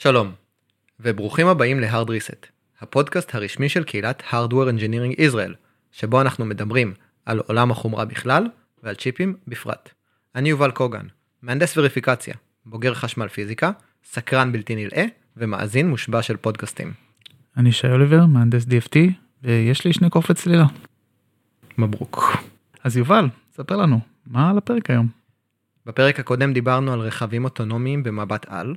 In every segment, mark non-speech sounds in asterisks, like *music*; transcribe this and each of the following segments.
שלום, וברוכים הבאים ל-Hard Reset, הפודקאסט הרשמי של קהילת Hardware Engineering Israel, שבו אנחנו מדברים על עולם החומרה בכלל ועל צ'יפים בפרט. אני יובל קוגן, מהנדס וריפיקציה, בוגר חשמל פיזיקה, סקרן בלתי נלאה ומאזין מושבע של פודקאסטים. אני שי אוליבר, מהנדס DFT, ויש לי שני קורפי צלילה. מברוק. אז יובל, ספר לנו, מה על הפרק היום? בפרק הקודם דיברנו על רכבים אוטונומיים במבט על,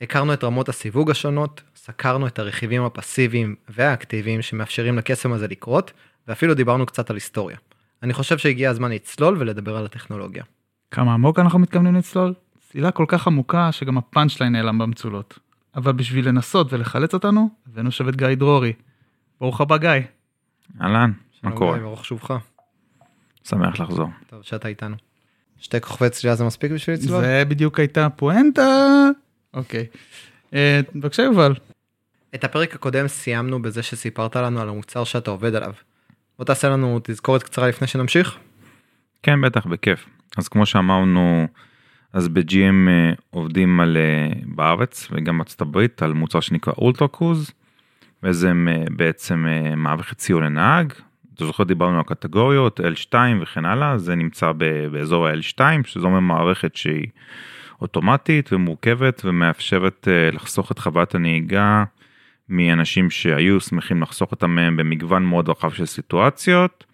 הכרנו את רמות הסיווג השונות, סקרנו את הרכיבים הפסיביים והאקטיביים שמאפשרים לקסם הזה לקרות, ואפילו דיברנו קצת על היסטוריה. אני חושב שהגיע הזמן לצלול ולדבר על הטכנולוגיה. כמה עמוק אנחנו מתכוונים לצלול? צלילה כל כך עמוקה שגם הפאנצ' ליין נעלם במצולות. אבל בשביל לנסות ולחלץ אותנו, הבאנו שבת גיא דרורי. ברוך הבא גיא. אהלן, שלום מה קורה? גיא, ברוך שובך. שמח לחזור. טוב שאתה איתנו. שתי כוכבי צלילה זה מספיק בשביל לצלול? זה בדיוק הייתה פואנטה. אוקיי. אה, בבקשה יובל. את הפרק הקודם סיימנו בזה שסיפרת לנו על המוצר שאתה עובד עליו. בוא תעשה לנו תזכורת קצרה לפני שנמשיך. כן, בטח, בכיף. אז כמו שאמרנו, אז ב-GM אה, עובדים על, אה, בארץ וגם בארצות הברית על מוצר שנקרא אולטרה קרוז, וזה בעצם מערכת סיוע לנהג. אתה זוכר דיברנו על קטגוריות L2 וכן הלאה, זה נמצא באזור ה-L2, שזה אומר מערכת שהיא אוטומטית ומורכבת ומאפשרת אה, לחסוך את חוויית הנהיגה מאנשים שהיו שמחים לחסוך אותם מהם במגוון מאוד רחב של סיטואציות.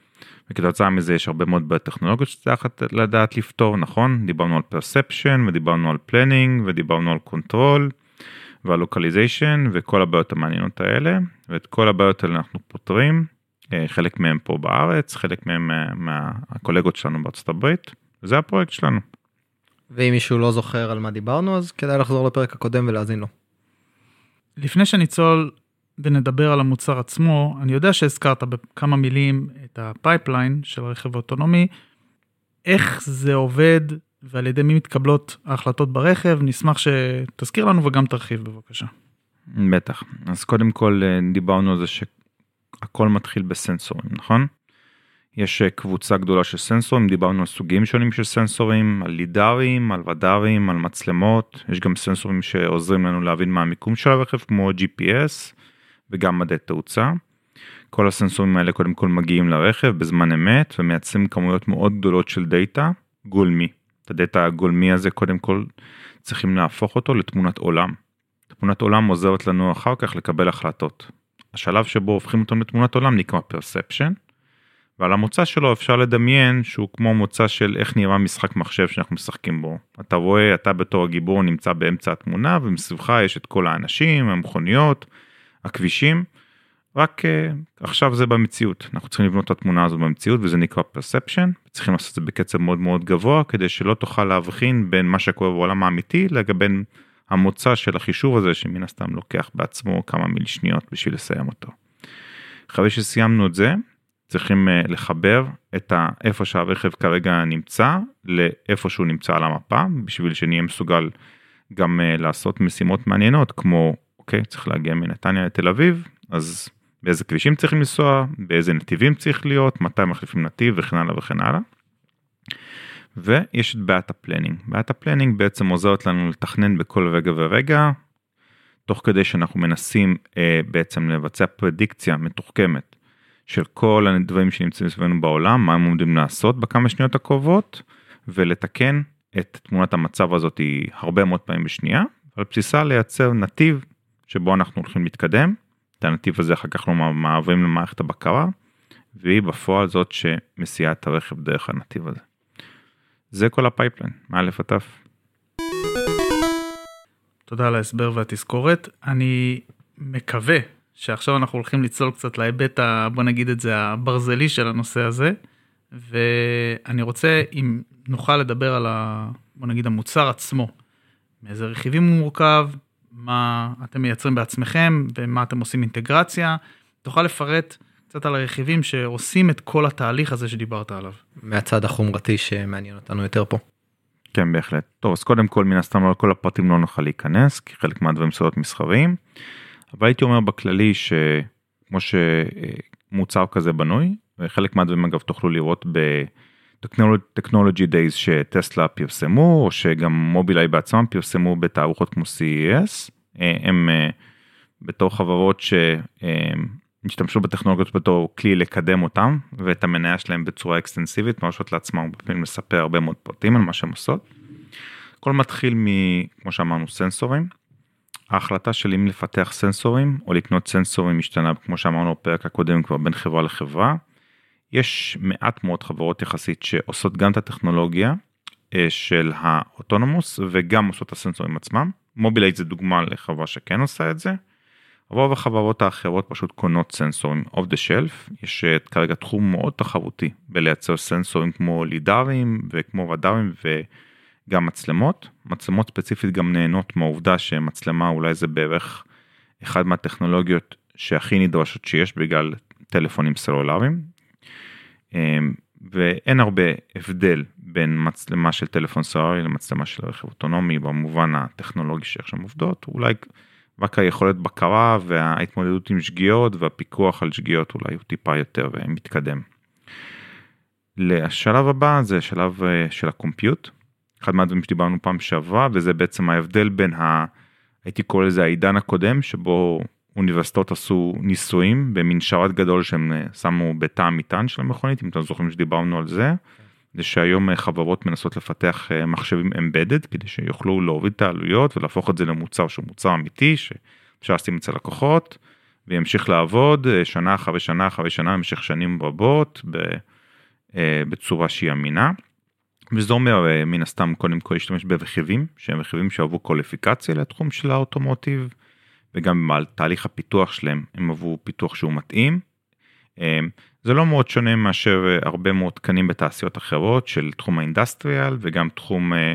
וכתוצאה מזה יש הרבה מאוד טכנולוגיות שצריך לדעת לפתור נכון דיברנו על perception ודיברנו על planning ודיברנו על control ועל localization וכל הבעיות המעניינות האלה ואת כל הבעיות האלה אנחנו פותרים אה, חלק מהם פה בארץ חלק מהם מה- מהקולגות שלנו בארצות הברית זה הפרויקט שלנו. ואם מישהו לא זוכר על מה דיברנו אז כדאי לחזור לפרק הקודם ולהאזין לו. לפני שנצלול ונדבר על המוצר עצמו, אני יודע שהזכרת בכמה מילים את ה pipeline של הרכב האוטונומי, איך זה עובד ועל ידי מי מתקבלות ההחלטות ברכב, נשמח שתזכיר לנו וגם תרחיב בבקשה. בטח אז קודם כל אה, דיברנו על זה שהכל מתחיל בסנסורים נכון? יש אה, קבוצה גדולה של סנסורים דיברנו על סוגים שונים של סנסורים על לידרים על ודרים על מצלמות יש גם סנסורים שעוזרים לנו להבין מה המיקום של הרכב כמו GPS וגם מדעי תאוצה. כל הסנסורים האלה קודם כל מגיעים לרכב בזמן אמת ומייצרים כמויות מאוד גדולות של דאטה גולמי. את הדאטה הגולמי הזה קודם כל צריכים להפוך אותו לתמונת עולם. תמונת עולם עוזרת לנו אחר כך לקבל החלטות. השלב שבו הופכים אותם לתמונת עולם נקרא perception, ועל המוצא שלו אפשר לדמיין שהוא כמו מוצא של איך נראה משחק מחשב שאנחנו משחקים בו. אתה רואה, אתה בתור הגיבור נמצא באמצע התמונה ומסביבך יש את כל האנשים, המכוניות, הכבישים, רק uh, עכשיו זה במציאות. אנחנו צריכים לבנות את התמונה הזו במציאות וזה נקרא perception, צריכים לעשות את זה בקצב מאוד מאוד גבוה כדי שלא תוכל להבחין בין מה שקורה בעולם האמיתי לגבי המוצא של החישוב הזה שמן הסתם לוקח בעצמו כמה מיל שניות בשביל לסיים אותו. אחרי שסיימנו את זה צריכים uh, לחבר את ה- איפה שהרכב כרגע נמצא לאיפה שהוא נמצא על המפה בשביל שנהיה מסוגל גם uh, לעשות משימות מעניינות כמו אוקיי צריך להגיע מנתניה לתל אביב אז באיזה כבישים צריכים לנסוע באיזה נתיבים צריך להיות מתי מחליפים נתיב וכן הלאה וכן הלאה. ויש את בעיית ה planning בעיית ה planning בעצם עוזרת לנו לתכנן בכל רגע ורגע תוך כדי שאנחנו מנסים אה, בעצם לבצע פרדיקציה מתוחכמת של כל הדברים שנמצאים סביבנו בעולם מה הם עומדים לעשות בכמה שניות הקרובות ולתקן את תמונת המצב הזאת הרבה מאוד פעמים בשנייה על בסיסה לייצר נתיב שבו אנחנו הולכים להתקדם את הנתיב הזה אחר כך אנו מעבירים למערכת הבקרה והיא בפועל זאת שמסיעה את הרכב דרך הנתיב הזה. זה כל ה pipeline, מאלף עד תו. תודה על ההסבר והתזכורת. אני מקווה שעכשיו אנחנו הולכים לצלול קצת להיבט, ה, בוא נגיד את זה, הברזלי של הנושא הזה. ואני רוצה, אם נוכל לדבר על, ה, בוא נגיד, המוצר עצמו. מאיזה רכיבים הוא מורכב, מה אתם מייצרים בעצמכם ומה אתם עושים אינטגרציה. תוכל לפרט קצת על הרכיבים שעושים את כל התהליך הזה שדיברת עליו. מהצד החומרתי שמעניין אותנו יותר פה. כן בהחלט. טוב אז קודם כל מן הסתם על כל הפרטים לא נוכל להיכנס כי חלק מהדברים סודות מסחריים. אבל הייתי אומר בכללי שכמו שמוצר כזה בנוי וחלק מהדברים אגב תוכלו לראות בטכנולוגי דייז שטסלה פרסמו או שגם מובילאיי בעצמם פרסמו בתערוכות כמו CES הם בתור חברות שהשתמשו בטכנולוגיות בתור כלי לקדם אותם ואת המניה שלהם בצורה אקסטנסיבית מרשות לעצמם בפעמים לספר הרבה מאוד פרטים על מה שהם עושות. הכל מתחיל מכמו שאמרנו סנסורים. ההחלטה של אם לפתח סנסורים או לקנות סנסורים משתנה כמו שאמרנו בפרק הקודם כבר בין חברה לחברה. יש מעט מאוד חברות יחסית שעושות גם את הטכנולוגיה אה, של ה autonomous וגם עושות את הסנסורים עצמם. מובילאיי זה דוגמה לחברה שכן עושה את זה. רוב החברות האחרות פשוט קונות סנסורים off the shelf יש אה, כרגע תחום מאוד תחרותי בלייצר סנסורים כמו לידרים וכמו רדארים וגם מצלמות מצלמות ספציפית גם נהנות מהעובדה שמצלמה אולי זה בערך אחד מהטכנולוגיות שהכי נדרשות שיש בגלל טלפונים סלולריים אמ, ואין הרבה הבדל בין מצלמה של טלפון סלולרי למצלמה של רכב אוטונומי במובן הטכנולוגי שאיך שהן עובדות אולי רק היכולת בקרה וההתמודדות עם שגיאות והפיקוח על שגיאות אולי הוא טיפה יותר מתקדם. לשלב הבא זה שלב אה, של הקומפיוט. אחד מהדברים שדיברנו פעם שעברה וזה בעצם ההבדל בין ה... הייתי קורא לזה העידן הקודם שבו אוניברסיטאות עשו ניסויים במין שרת גדול שהם אה, שמו בתא המטען של המכונית אם אתם זוכרים שדיברנו על זה. זה שהיום אה, חברות מנסות לפתח אה, מחשבים אמבדד כדי שיוכלו להוריד את העלויות ולהפוך את זה למוצר שהוא מוצר אמיתי שאפשר לשים אצל לקוחות וימשיך לעבוד שנה אחרי שנה אחרי שנה במשך שנים רבות בצורה שהיא אמינה. וזה אומר מן הסתם קודם כל להשתמש ברכיבים שהם רכיבים שעברו קוליפיקציה לתחום של האוטומוטיב. וגם על תהליך הפיתוח שלהם הם עברו פיתוח שהוא מתאים. אמ, זה לא מאוד שונה מאשר אה, הרבה מאוד תקנים בתעשיות אחרות של תחום האינדסטריאל וגם תחום אה,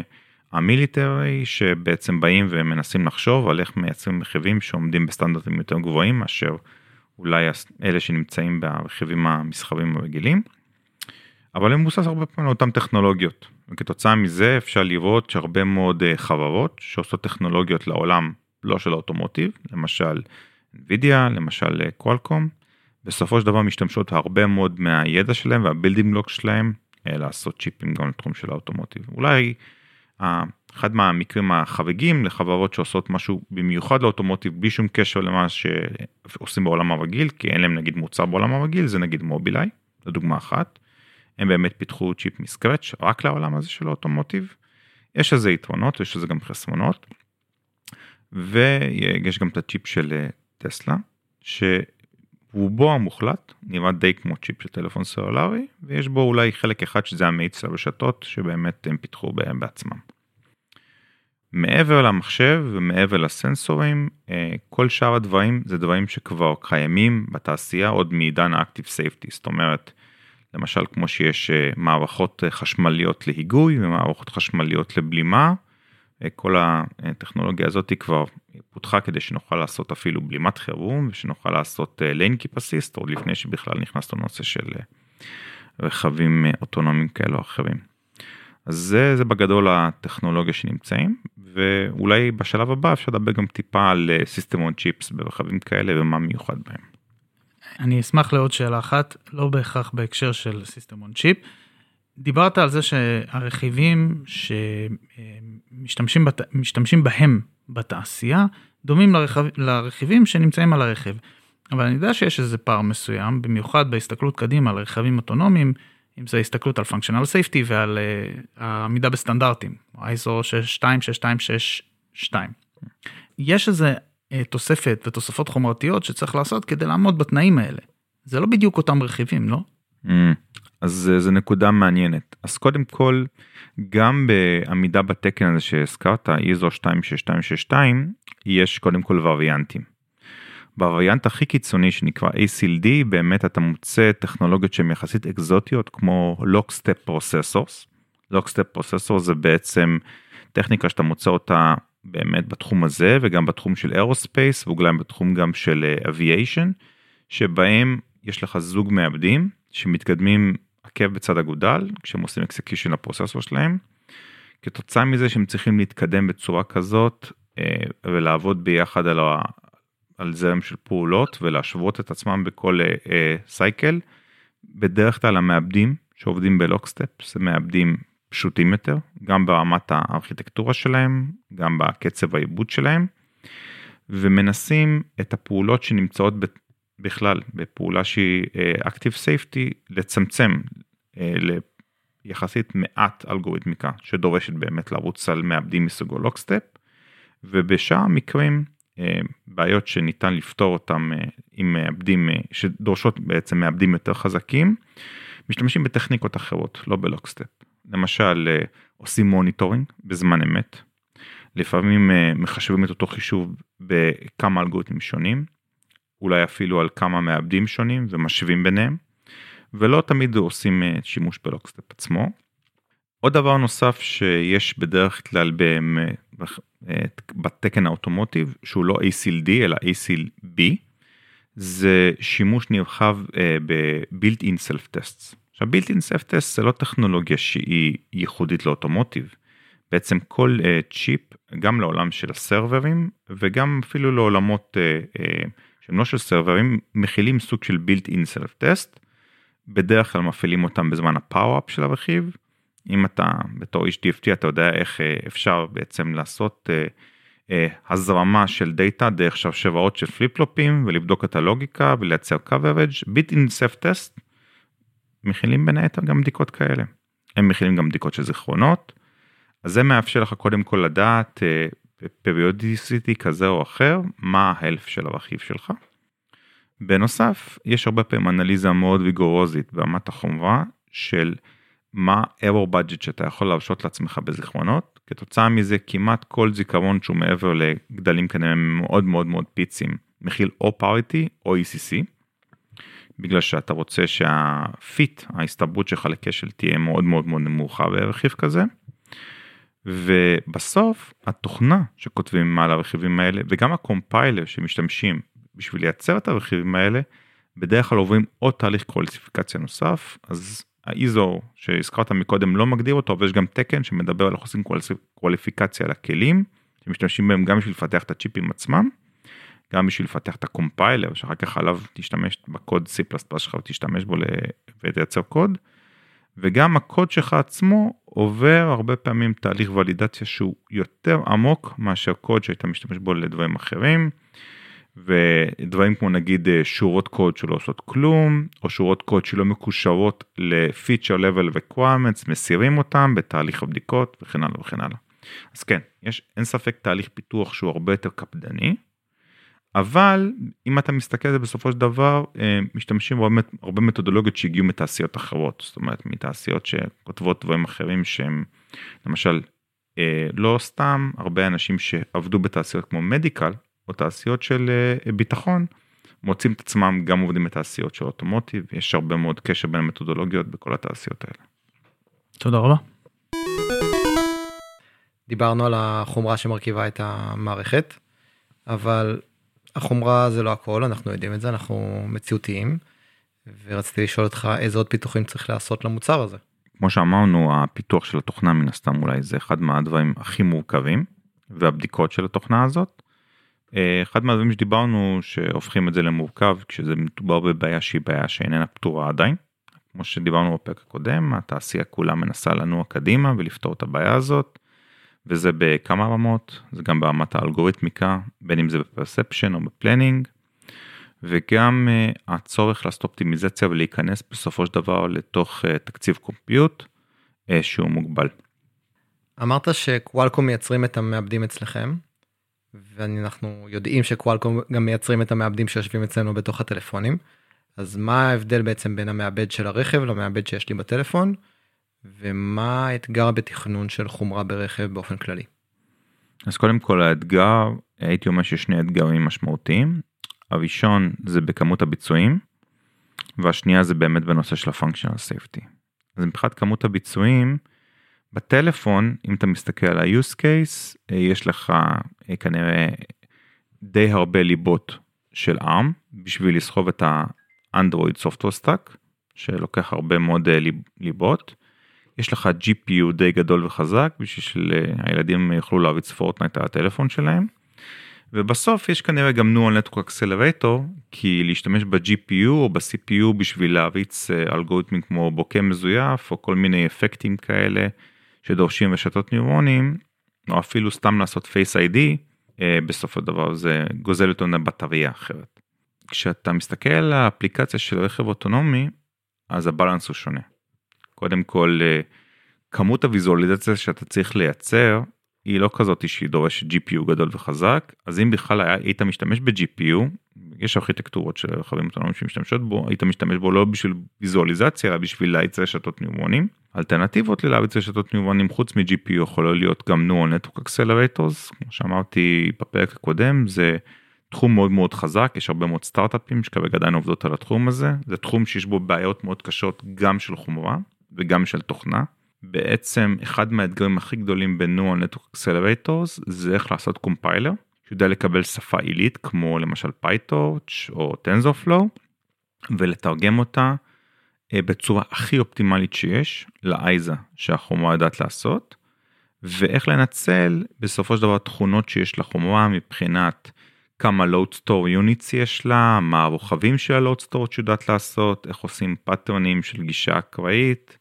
המיליטרי שבעצם באים ומנסים לחשוב על איך מייצרים רכיבים שעומדים בסטנדרטים יותר גבוהים מאשר אולי אלה שנמצאים ברכיבים המסחרים הרגילים. אבל הם מבוסס הרבה פעמים על אותן טכנולוגיות וכתוצאה מזה אפשר לראות שהרבה מאוד אה, חברות שעושות טכנולוגיות לעולם לא של ה automotive, למשל NVIDIA, למשל קוואלקום, בסופו של דבר משתמשות הרבה מאוד מהידע שלהם וה building block שלהם אה, לעשות צ'יפים גם לתחום של ה automotive. אולי אה, אחד מהמקרים החריגים לחברות שעושות משהו במיוחד ל automotive בלי שום קשר למה שעושים בעולם הרגיל, כי אין להם נגיד מוצר בעולם הרגיל, זה נגיד מובילאיי, זו דוגמה אחת. הם באמת פיתחו צ'יפ מ scratch רק לעולם הזה של ה automotive. יש לזה יתרונות, יש לזה גם חסרונות. ויש גם את הצ'יפ של אה, טסלה, שרובו המוחלט נראה די כמו צ'יפ של טלפון סלולרי, ויש בו אולי חלק אחד שזה המאיץ לרשתות שבאמת הם פיתחו בהם בעצמם. מעבר למחשב ומעבר לסנסורים, אה, כל שאר הדברים זה דברים שכבר קיימים בתעשייה עוד מעידן ה active safety, זאת אומרת, למשל כמו שיש אה, מערכות חשמליות להיגוי ומערכות חשמליות לבלימה, כל הטכנולוגיה הזאת כבר פותחה כדי שנוכל לעשות אפילו בלימת חירום ושנוכל לעשות lane אה, keep assist עוד לפני שבכלל נכנס לנושא של אה, רכבים אה, אוטונומיים כאלו או אחרים. אז זה, זה בגדול הטכנולוגיה שנמצאים ואולי בשלב הבא אפשר לדבר גם טיפה על system on chips ברכבים כאלה ומה מיוחד בהם. אני אשמח לעוד שאלה אחת לא בהכרח בהקשר של סיסטם און צ'יפ. דיברת על זה שהרכיבים שמשתמשים בת... בהם בתעשייה דומים לרכב... לרכיבים שנמצאים על הרכב. אבל אני יודע שיש איזה פער מסוים, במיוחד בהסתכלות קדימה על רכבים אוטונומיים, אם זה הסתכלות על functional safety ועל uh, העמידה בסטנדרטים, ISO 626262. יש איזה תוספת ותוספות חומרתיות שצריך לעשות כדי לעמוד בתנאים האלה. זה לא בדיוק אותם רכיבים, לא? Mm, אז זו נקודה מעניינת. אז קודם כל, גם בעמידה בתקן הזה שהזכרת, איזו 26262, יש קודם כל וריאנטים. בווריאנט הכי קיצוני שנקרא ACLD, באמת אתה מוצא טכנולוגיות שהן יחסית אקזוטיות כמו Lockstep Processors. Lockstep Processor זה בעצם טכניקה שאתה מוצא אותה באמת בתחום הזה וגם בתחום של aerospace וגם בתחום גם של aviation, שבהם יש לך זוג מעבדים שמתקדמים עקב בצד אגודל כשהם עושים execution ל processor שלהם. כתוצאה מזה שהם צריכים להתקדם בצורה כזאת אה, ולעבוד ביחד על, ה, על זרם של פעולות ולהשוות את עצמם בכל אה, cycle. בדרך כלל המעבדים שעובדים ב lockstep זה מעבדים פשוטים יותר גם ברמת הארכיטקטורה שלהם גם בקצב העיבוד שלהם. ומנסים את הפעולות שנמצאות בכלל בפעולה שהיא Active Safety לצמצם ליחסית מעט אלגוריתמיקה שדורשת באמת לרוץ על מעבדים מסוגו לוקסטפ ובשאר המקרים בעיות שניתן לפתור אותם עם מעבדים שדורשות בעצם מעבדים יותר חזקים משתמשים בטכניקות אחרות לא ב lockstep למשל עושים monitoring בזמן אמת לפעמים מחשבים את אותו חישוב בכמה אלגוריתמים שונים אולי אפילו על כמה מעבדים שונים ומשווים ביניהם ולא תמיד עושים שימוש ב lockstep עצמו. עוד דבר נוסף שיש בדרך כלל בתקן ה automotive שהוא לא ASIL D אלא ASIL B זה שימוש נרחב ב-built in self tests. עכשיו built in self tests זה לא טכנולוגיה שהיא ייחודית לאוטומוטיב. בעצם כל צ'יפ גם לעולם של הסרברים וגם אפילו לעולמות שהם לא של סרברים מכילים סוג של built in self test. בדרך כלל מפעילים אותם בזמן הפאוואפ של הרכיב. אם אתה בתור איש DFT אתה יודע איך אפשר בעצם לעשות הזרמה של דאטה דרך שרשראות של פליפ פלופים ולבדוק את הלוגיקה ולייצר coverage. built in self test מכילים בין היתר גם בדיקות כאלה. הם מכילים גם בדיקות של זיכרונות. אז זה מאפשר לך קודם כל לדעת ב periodicity כזה או אחר מה ה health של הרכיב שלך. בנוסף יש הרבה פעמים אנליזה מאוד ריגורוזית ברמת החומרה של מה error budget שאתה יכול להרשות לעצמך בזיכרונות כתוצאה מזה כמעט כל זיכרון שהוא מעבר לגדלים כנראה מאוד מאוד מאוד פיציים מכיל או parity או ECC. בגלל שאתה רוצה שהפיט ההסתברות שלך לכשל תהיה מאוד מאוד מאוד נמוכה ברכיב כזה. ובסוף התוכנה שכותבים על הרכיבים האלה וגם הקומפיילר שמשתמשים בשביל לייצר את הרכיבים האלה בדרך כלל עוברים עוד תהליך קואליפיקציה נוסף אז האיזו שהזכרת מקודם לא מגדיר אותו ויש גם תקן שמדבר על עושים קואליפיקציה לכלים שמשתמשים בהם גם בשביל לפתח את הצ'יפים עצמם. גם בשביל לפתח את הקומפיילר שאחר כך עליו תשתמש בקוד C++ שלך ותשתמש בו ותייצר קוד. וגם הקוד שלך עצמו עובר הרבה פעמים תהליך ולידציה שהוא יותר עמוק מאשר קוד שהיית משתמש בו לדברים אחרים. ודברים כמו נגיד שורות קוד שלא עושות כלום או שורות קוד שלא מקושרות לפיצ'ר level requirements מסירים אותם בתהליך הבדיקות וכן הלאה וכן הלאה. אז כן יש אין ספק תהליך פיתוח שהוא הרבה יותר קפדני. אבל אם אתה מסתכל על זה בסופו של דבר משתמשים הרבה, הרבה מתודולוגיות שהגיעו מתעשיות אחרות זאת אומרת מתעשיות שכותבות דברים אחרים שהם למשל לא סתם הרבה אנשים שעבדו בתעשיות כמו מדיקל או תעשיות של ביטחון מוצאים את עצמם גם עובדים בתעשיות של אוטומוטיב יש הרבה מאוד קשר בין המתודולוגיות בכל התעשיות האלה. תודה רבה. דיברנו על החומרה שמרכיבה את המערכת אבל החומרה זה לא הכל אנחנו יודעים את זה אנחנו מציאותיים. ורציתי לשאול אותך איזה עוד פיתוחים צריך לעשות למוצר הזה. כמו שאמרנו הפיתוח של התוכנה מן הסתם אולי זה אחד מהדברים הכי מורכבים והבדיקות של התוכנה הזאת. אחד מהדברים שדיברנו שהופכים את זה למורכב כשזה מדובר בבעיה שהיא בעיה שאיננה פתורה עדיין. כמו שדיברנו בפרק הקודם התעשייה כולה מנסה לנוע קדימה ולפתור את הבעיה הזאת. וזה בכמה רמות זה גם ברמת האלגוריתמיקה בין אם זה ב perception או ב planning. וגם אה, הצורך לעשות אופטימיזציה ולהיכנס בסופו של דבר לתוך אה, תקציב compute אה, שהוא מוגבל. אמרת שקוואלקום מייצרים את המעבדים אצלכם ואנחנו יודעים שקוואלקום גם מייצרים את המעבדים שיושבים אצלנו בתוך הטלפונים אז מה ההבדל בעצם בין המעבד של הרכב למעבד שיש לי בטלפון ומה האתגר בתכנון של חומרה ברכב באופן כללי. אז קודם כל האתגר הייתי אומר שיש שני אתגרים משמעותיים הראשון זה בכמות הביצועים והשנייה זה באמת בנושא של הפונקשיונל סייפטי. אז מבחינת כמות הביצועים בטלפון אם אתה מסתכל על ה-use case יש לך אה, כנראה די הרבה ליבות של ARM בשביל לסחוב את האנדרואיד software stack שלוקח הרבה מאוד אה, ליבות. יש לך GPU די גדול וחזק בשביל שהילדים יוכלו להריץ פורטנייט על הטלפון שלהם. ובסוף יש כנראה גם Neural Network Accelerator כי להשתמש ב-GPU או ב-CPU בשביל להריץ אה, אלגוריתמים כמו bokeh מזויף או כל מיני אפקטים כאלה שדורשים רשתות ניורונים או אפילו סתם לעשות Face ID אה, בסופו של דבר זה גוזל אותו לבטריה אחרת. כשאתה מסתכל על האפליקציה של רכב אוטונומי אז הבלנס הוא שונה. קודם כל אה, כמות הוויזואליזציה שאתה צריך לייצר היא לא כזאת שהיא דורשת GPU גדול וחזק. אז אם בכלל היה, היית משתמש ב-GPU יש ארכיטקטורות של רכבים אוטונומיים שמשתמשות בו היית משתמש בו לא בשביל ויזואליזציה אלא בשביל להאיץ רשתות ניומונים. אלטרנטיבות ללהריץ רשתות ניומונים חוץ מ-GPU יכולה להיות גם Neural Network Accelerators כמו שאמרתי בפרק הקודם זה תחום מאוד מאוד חזק יש הרבה מאוד סטארט-אפים שכרגע עדיין עובדות על התחום הזה. זה תחום שיש בו בעיות מאוד קשות גם של חומרה וגם של תוכנה. בעצם אחד מהאתגרים הכי גדולים ב-Neural Network Accelerators זה איך לעשות קומפיילר שיודע לקבל שפה עילית כמו למשל PyTorch או TensorFlow ולתרגם אותה אה, בצורה הכי אופטימלית שיש ל ISA שהחומרה יודעת לעשות ואיך לנצל בסופו של דבר תכונות שיש לחומרה מבחינת כמה load store units יש לה, מה הרוחבים של ה-load store שיודעת לעשות, איך עושים פאטרנים של גישה אקראית,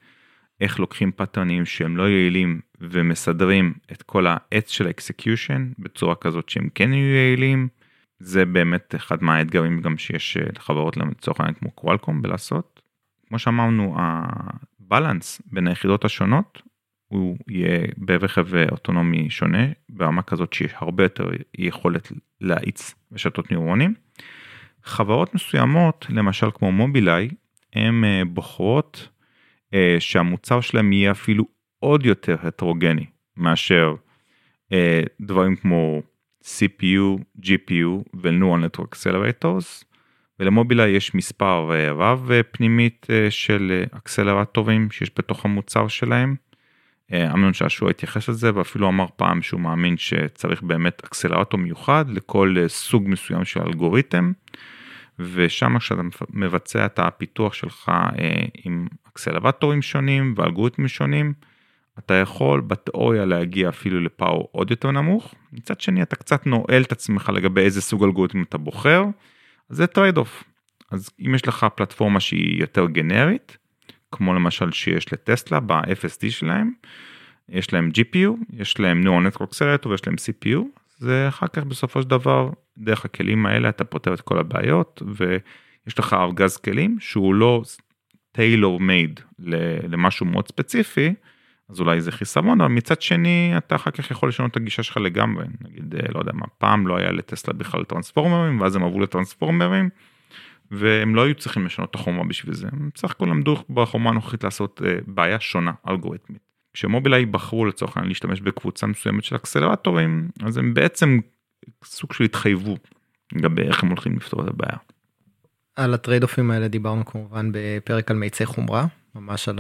איך לוקחים פאטרנים שהם לא יעילים ומסדרים את כל העץ של ה execution בצורה כזאת שהם כן יהיו יעילים. זה באמת אחד מהאתגרים גם שיש אה, לחברות לצורך העניין כמו קוואלקום בלעשות. כמו שאמרנו הבלנס בין היחידות השונות הוא יהיה ברכב אוטונומי שונה ברמה כזאת שיש הרבה יותר יכולת להאיץ רשתות ניורונים. חברות מסוימות למשל כמו מובילאיי הן אה, בוחרות אה, שהמוצר שלהם יהיה אפילו עוד יותר הטרוגני מאשר אה, דברים כמו CPU, GPU ו-Neural Network Accelerators ולמובילאיי יש מספר רב פנימית של אקסלרטורים שיש בתוך המוצר שלהם. אמנון שעשוע התייחס לזה ואפילו אמר פעם שהוא מאמין שצריך באמת אקסלרטור מיוחד לכל סוג מסוים של אלגוריתם. ושם כשאתה מבצע את הפיתוח שלך אה, עם אקסלרטורים שונים ואלגוריתמים שונים, אתה יכול בתיאוריה להגיע אפילו ל power עוד יותר נמוך. מצד שני אתה קצת נועל את עצמך לגבי איזה סוג אלגוריתם אתה בוחר, אז זה trade off. אז אם יש לך פלטפורמה שהיא יותר גנרית, כמו למשל שיש לטסלה ב-FSD שלהם, יש להם GPU, יש להם Neural Network Accelerator ויש להם CPU, זה אחר כך בסופו של דבר דרך הכלים האלה אתה פותר את כל הבעיות ויש לך ארגז כלים שהוא לא טיילור מייד למשהו מאוד ספציפי אז אולי זה חיסרון אבל מצד שני אתה אחר כך יכול לשנות את הגישה שלך לגמרי נגיד אה, לא יודע מה פעם לא היה לטסלה בכלל טרנספורמרים ואז הם עברו לטרנספורמרים והם לא היו צריכים לשנות את החומה בשביל זה הם בסך הכל למדו בחומה הנוכחית לעשות אה, בעיה שונה אלגוריתמית. כשמובילאיי בחרו לצורך העניין להשתמש בקבוצה מסוימת של אקסלרטורים אז הם בעצם סוג של התחייבו לגבי איך הם הולכים לפתור את הבעיה. על הטרייד אופים האלה דיברנו כמובן בפרק על מאיצי חומרה ממש על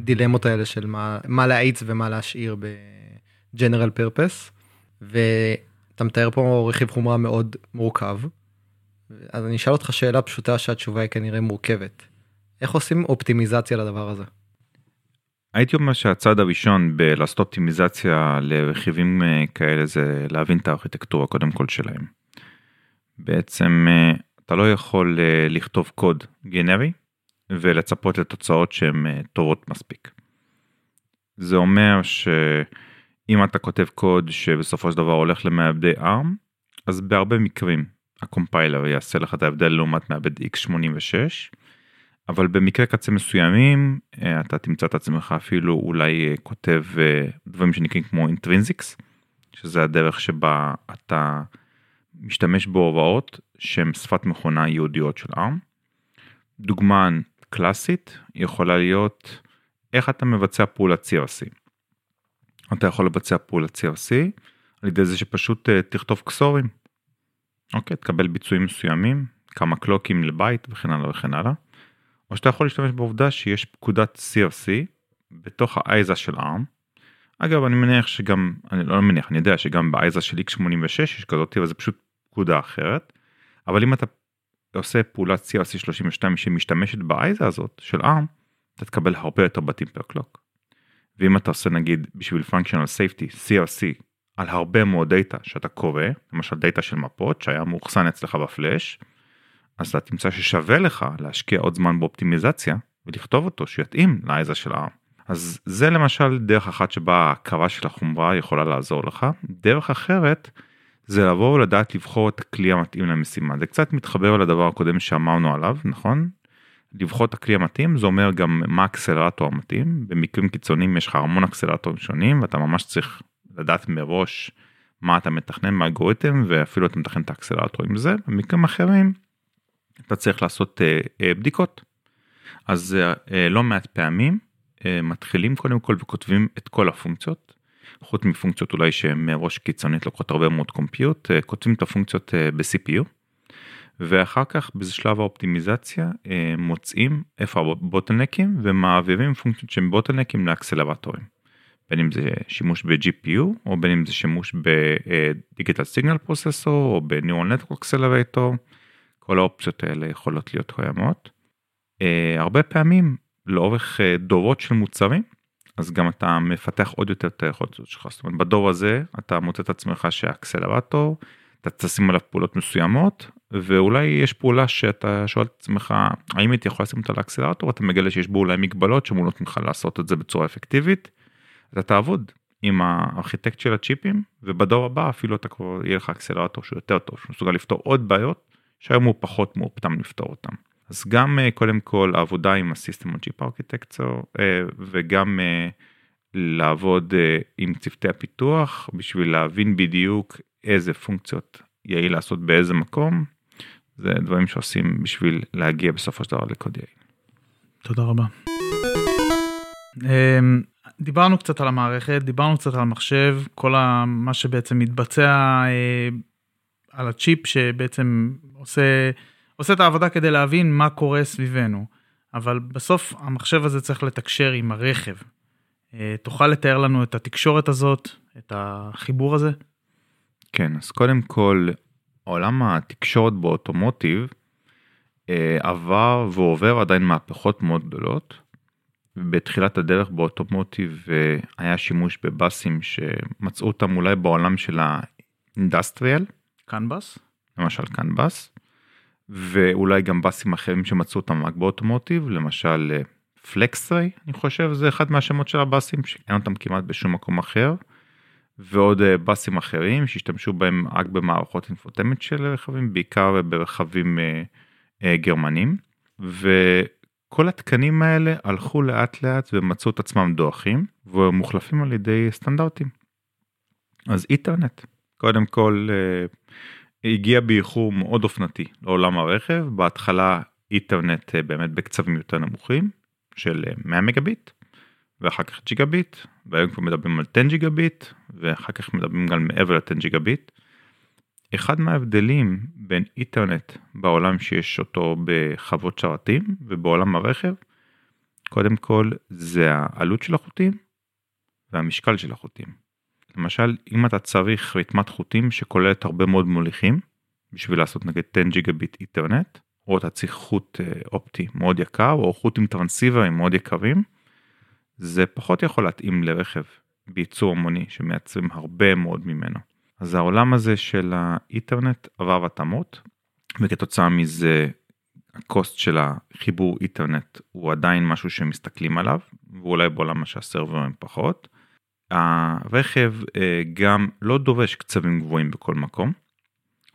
הדילמות האלה של מה, מה להאיץ ומה להשאיר ב general purpose ואתה מתאר פה רכיב חומרה מאוד מורכב. אז אני אשאל אותך שאלה פשוטה שהתשובה היא כנראה מורכבת. איך עושים אופטימיזציה לדבר הזה? הייתי אומר שהצעד הראשון בלעשות אופטימיזציה לרכיבים אה, כאלה זה להבין את הארכיטקטורה קודם כל שלהם. בעצם אה, אתה לא יכול אה, לכתוב קוד גנרי ולצפות לתוצאות שהן טובות מספיק. זה אומר שאם אתה כותב קוד שבסופו של דבר הולך למעבדי ARM אז בהרבה מקרים הקומפיילר יעשה לך את ההבדל לעומת מעבד x86 אבל במקרה קצה מסוימים אה, אתה תמצא את עצמך אפילו אולי אה, כותב אה, דברים שנקראים כמו אינטרינזיקס, שזה הדרך שבה אתה משתמש בהוראות שהן שפת מכונה יהודיות של ARM. דוגמה קלאסית יכולה להיות איך אתה מבצע פעולת CRC. אתה יכול לבצע פעולת CRC על ידי זה שפשוט תכתוב קסורים. אוקיי, תקבל ביצועים מסוימים, כמה קלוקים לבית וכן הלאה וכן הלאה. או שאתה יכול להשתמש בעובדה שיש פקודת CRC בתוך ה ISA של ARM. אגב אני מניח שגם אני לא מניח אני יודע שגם ב ISA של x86 יש כזאת אבל זה פשוט פקודה אחרת. אבל אם אתה עושה פעולת CRC 32 שמשתמשת ב ISA הזאת של ARM אתה תקבל הרבה יותר בתים per clock. ואם אתה עושה נגיד בשביל functional safety CRC על הרבה מאוד data שאתה קורא למשל data של מפות שהיה מאוחסן אצלך בפלאש אז אתה תמצא ששווה לך להשקיע עוד זמן באופטימיזציה ולכתוב אותו שיתאים לאייזה של ARM. אז זה למשל דרך אחת שבה ההכרה של החומרה יכולה לעזור לך. דרך אחרת זה לבוא ולדעת לבחור את הכלי המתאים למשימה. זה קצת מתחבר לדבר הקודם שאמרנו עליו, נכון? לבחור את הכלי המתאים זה אומר גם מה האקסלרטור המתאים במקרים קיצוניים יש לך המון אקסלרטורים שונים ואתה ממש צריך לדעת מראש מה אתה מתכנן באלגוריתם ואפילו אתה מתכנן את האקסלרטור עם זה במקרים אחרים אתה צריך לעשות אה, אה, בדיקות. אז אה, לא מעט פעמים מתחילים קודם כל וכותבים את כל הפונקציות חוץ מפונקציות אולי שהן מראש קיצונית לוקחות הרבה מאוד קומפיוט כותבים את הפונקציות ב-CPU. ואחר כך בשלב האופטימיזציה מוצאים איפה הבוטלנקים ומעבירים פונקציות שהם בוטלנקים לאקסלרטורים. בין אם זה שימוש ב-GPU או בין אם זה שימוש בדיגיטל סיגנל פרוססור או בניורל נטוורק אקסלרטור. כל האופציות האלה יכולות להיות קיימות. הרבה פעמים לאורך דורות של מוצרים אז גם אתה מפתח עוד יותר את היכולת שלך. זאת אומרת בדור הזה אתה מוצא את עצמך שהאקסלרטור אתה תשים עליו פעולות מסוימות ואולי יש פעולה שאתה שואל את עצמך האם הייתי יכול לשים אותה לאקסלרטור אתה מגלה שיש בו אולי מגבלות שמולות ממך לעשות את זה בצורה אפקטיבית. אתה תעבוד עם הארכיטקט של הצ'יפים ובדור הבא אפילו אתה כבר יהיה לך אקסלרטור שהוא יותר טוב שמסוגל לפתור עוד בעיות שהיום הוא פחות מאופטם לפתור אותם. אז גם אה, קודם כל העבודה עם הסיסטם צ'יפ ארכיטקצור וגם אה, לעבוד אה, עם צוותי הפיתוח בשביל להבין בדיוק איזה פונקציות יעיל לעשות באיזה מקום. זה דברים שעושים בשביל להגיע בסופו של דבר לקוד יעיל. תודה רבה. אמ, דיברנו קצת על המערכת, דיברנו קצת על המחשב, כל מה שבעצם מתבצע על הצ'יפ שבעצם עושה, עושה את העבודה כדי להבין מה קורה סביבנו. אבל בסוף המחשב הזה צריך לתקשר עם הרכב. אה, תוכל לתאר לנו את התקשורת הזאת, את החיבור הזה? כן, אז קודם כל, עולם התקשורת באוטומוטיב אה, עבר ועובר עדיין מהפכות מאוד גדולות. בתחילת הדרך באוטומוטיב אה, היה שימוש בבאסים שמצאו אותם אולי בעולם של האינדסטריאל. קנבאס? למשל קנבאס. ואולי גם באסים אחרים שמצאו אותם רק באוטומוטיב, למשל אה, אני חושב, זה אחד מהשמות של הבאסים שאין אותם כמעט בשום מקום אחר. ועוד אה, באסים אחרים שהשתמשו בהם רק במערכות אינפוטמנט של רכבים בעיקר ברכבים אה, אה, גרמנים וכל התקנים האלה הלכו לאט לאט ומצאו את עצמם דועכים ומוחלפים על ידי סטנדרטים. אז איתרנט קודם כל הגיע באיחור מאוד אופנתי לעולם הרכב בהתחלה איתרנט באמת בקצבים יותר נמוכים של 100 מגביט ואחר כך ג'יגה ביט והיום כבר מדברים על 10 ג'יגה ביט ואחר כך מדברים גם מעבר ל-10 ג'יגה ביט. אחד מההבדלים בין איתרנט בעולם שיש אותו בחוות שרתים ובעולם הרכב קודם כל זה העלות של החוטים והמשקל של החוטים. למשל אם אתה צריך רתמת חוטים שכוללת הרבה מאוד מוליכים בשביל לעשות נגיד 10 ג'יגה ביט איתרנט או אתה צריך חוט אה, אופטי מאוד יקר או חוט עם טרנסיברים מאוד יקרים זה פחות יכול להתאים לרכב בייצור המוני שמייצרים הרבה מאוד ממנו. אז העולם הזה של האינטרנט עבר התאמות וכתוצאה מזה הקוסט של החיבור אינטרנט הוא עדיין משהו שמסתכלים עליו ואולי בעולם שהסרברים פחות. הרכב אה, גם לא דורש קצבים גבוהים בכל מקום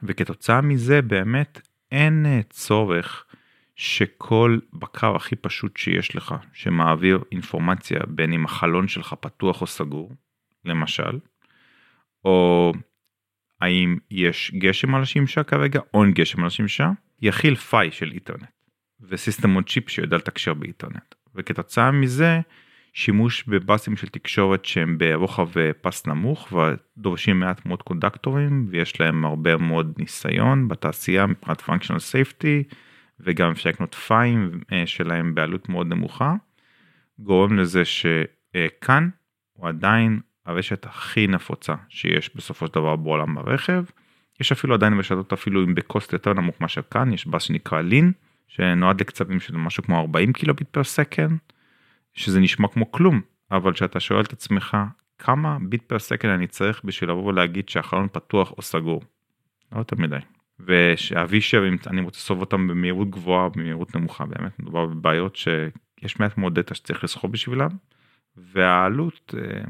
וכתוצאה מזה באמת אין אה, צורך שכל בקר הכי פשוט שיש לך שמעביר אינפורמציה בין אם החלון שלך פתוח או סגור למשל או האם יש גשם על השמשה כרגע או אין גשם על השמשה יכיל פאי של אינטרנט וסיסטם עוד צ'יפ שיודע לתקשר באינטרנט וכתוצאה מזה שימוש בבאסים של תקשורת שהם ברוחב פס נמוך ודורשים מעט מאוד קונדקטורים ויש להם הרבה מאוד ניסיון בתעשייה מבחינת functional safety וגם אפשר לקנות פיים אה, שלהם בעלות מאוד נמוכה, גורם לזה ש CAN הוא עדיין הרשת הכי נפוצה שיש בסופו של דבר בעולם הרכב. יש אפילו עדיין רשתות אפילו עם ב cost יותר נמוך מאשר CAN, יש bus שנקרא LIN, שנועד לקצבים של משהו כמו 40 קילוביט per second, שזה נשמע כמו כלום, אבל כשאתה שואל את עצמך כמה bit per second אני צריך בשביל לבוא ולהגיד שהחלון פתוח או סגור. לא יותר מדי. ושהווישרים אני רוצה לסוב אותם במהירות גבוהה במהירות נמוכה באמת מדובר בבעיות שיש מעט מאוד data שצריך לסחוב בשבילם והעלות אה,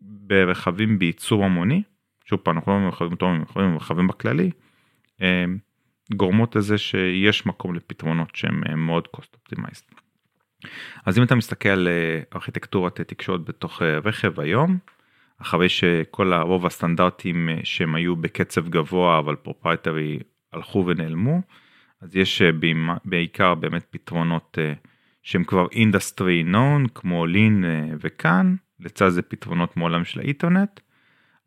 ברכבים בייצור המוני שוב פעם אנחנו לא מרחבים אותו מרחבים בכללי, אה, גורמות לזה שיש מקום לפתרונות שהם אה, מאוד cost optimized. אז אם אתה מסתכל על ארכיטקטורת תקשורת בתוך רכב היום, אחרי שכל הרוב הסטנדרטים שהם היו בקצב גבוה אבל proprietary הלכו ונעלמו, אז יש בעיקר באמת פתרונות שהם כבר industry known כמו LIN ו CAN, לצד זה פתרונות מעולם של האינטרנט,